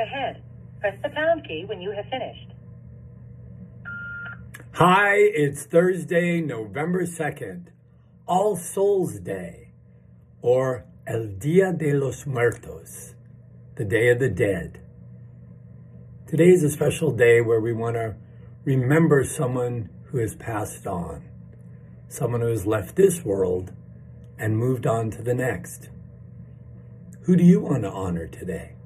ahead. Press the pound key when you have finished. Hi, it's Thursday, November 2nd, All Souls Day, or El Dia de los Muertos, the Day of the Dead. Today is a special day where we want to remember someone who has passed on, someone who has left this world and moved on to the next. Who do you want to honor today?